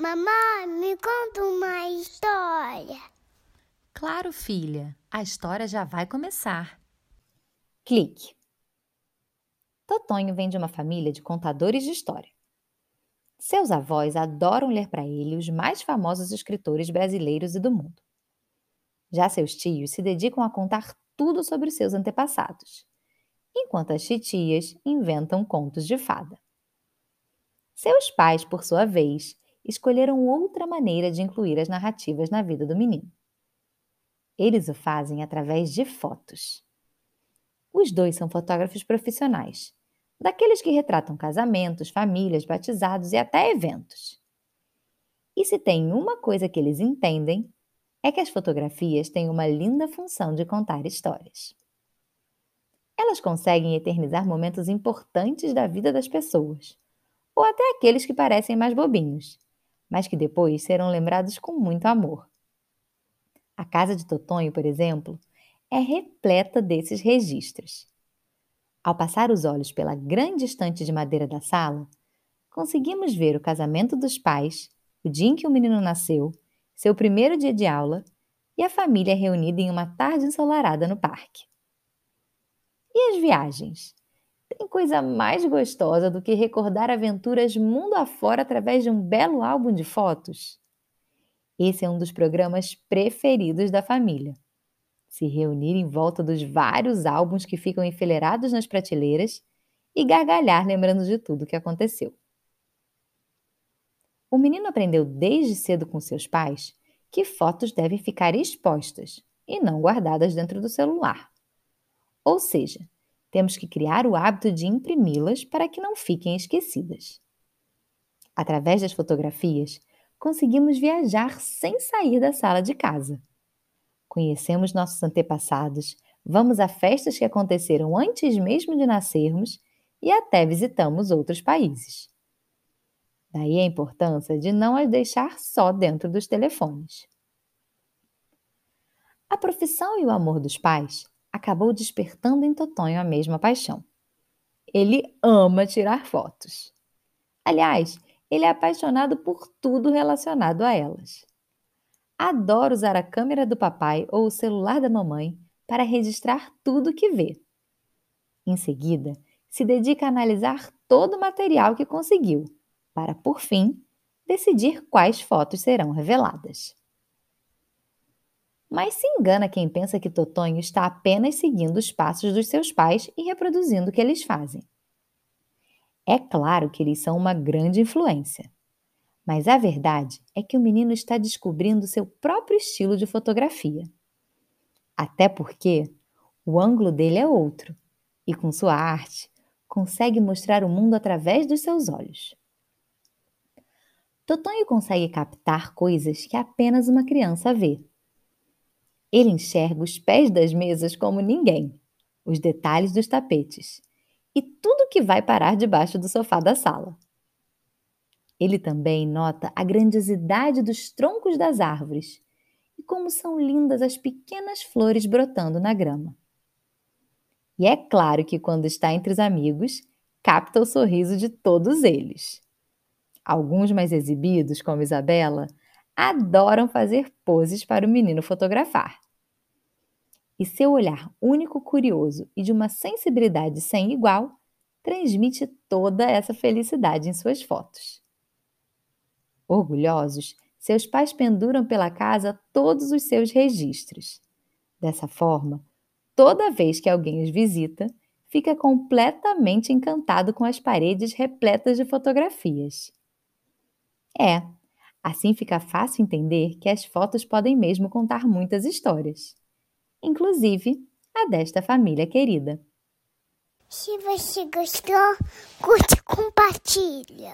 Mamãe, me conta uma história. Claro, filha, a história já vai começar. Clique. Totonho vem de uma família de contadores de história. Seus avós adoram ler para ele os mais famosos escritores brasileiros e do mundo. Já seus tios se dedicam a contar tudo sobre os seus antepassados, enquanto as titias inventam contos de fada. Seus pais, por sua vez, escolheram outra maneira de incluir as narrativas na vida do menino. Eles o fazem através de fotos. Os dois são fotógrafos profissionais, daqueles que retratam casamentos, famílias, batizados e até eventos. E se tem uma coisa que eles entendem, é que as fotografias têm uma linda função de contar histórias. Elas conseguem eternizar momentos importantes da vida das pessoas, ou até aqueles que parecem mais bobinhos, mas que depois serão lembrados com muito amor. A casa de Totonho, por exemplo, é repleta desses registros. Ao passar os olhos pela grande estante de madeira da sala, conseguimos ver o casamento dos pais, o dia em que o menino nasceu, seu primeiro dia de aula e a família reunida em uma tarde ensolarada no parque. E as viagens? Tem coisa mais gostosa do que recordar aventuras mundo afora através de um belo álbum de fotos? Esse é um dos programas preferidos da família. Se reunir em volta dos vários álbuns que ficam enfileirados nas prateleiras e gargalhar lembrando de tudo o que aconteceu. O menino aprendeu desde cedo com seus pais que fotos devem ficar expostas e não guardadas dentro do celular. Ou seja, temos que criar o hábito de imprimi-las para que não fiquem esquecidas. Através das fotografias, conseguimos viajar sem sair da sala de casa. Conhecemos nossos antepassados, vamos a festas que aconteceram antes mesmo de nascermos e até visitamos outros países. Daí a importância de não as deixar só dentro dos telefones. A profissão e o amor dos pais acabou despertando em Totonho a mesma paixão. Ele ama tirar fotos. Aliás, ele é apaixonado por tudo relacionado a elas. Adora usar a câmera do papai ou o celular da mamãe para registrar tudo que vê. Em seguida, se dedica a analisar todo o material que conseguiu, para, por fim, decidir quais fotos serão reveladas. Mas se engana quem pensa que Totonho está apenas seguindo os passos dos seus pais e reproduzindo o que eles fazem. É claro que eles são uma grande influência. Mas a verdade é que o menino está descobrindo seu próprio estilo de fotografia. Até porque o ângulo dele é outro e, com sua arte, consegue mostrar o mundo através dos seus olhos. Totonho consegue captar coisas que apenas uma criança vê ele enxerga os pés das mesas como ninguém, os detalhes dos tapetes e tudo que vai parar debaixo do sofá da sala. Ele também nota a grandiosidade dos troncos das árvores e como são lindas as pequenas flores brotando na grama. E é claro que quando está entre os amigos, capta o sorriso de todos eles. Alguns mais exibidos, como Isabela, adoram fazer poses para o menino fotografar. E seu olhar único, curioso e de uma sensibilidade sem igual transmite toda essa felicidade em suas fotos. Orgulhosos, seus pais penduram pela casa todos os seus registros. Dessa forma, toda vez que alguém os visita, fica completamente encantado com as paredes repletas de fotografias. É, Assim fica fácil entender que as fotos podem mesmo contar muitas histórias, inclusive a desta família querida. Se você gostou, curte e compartilha.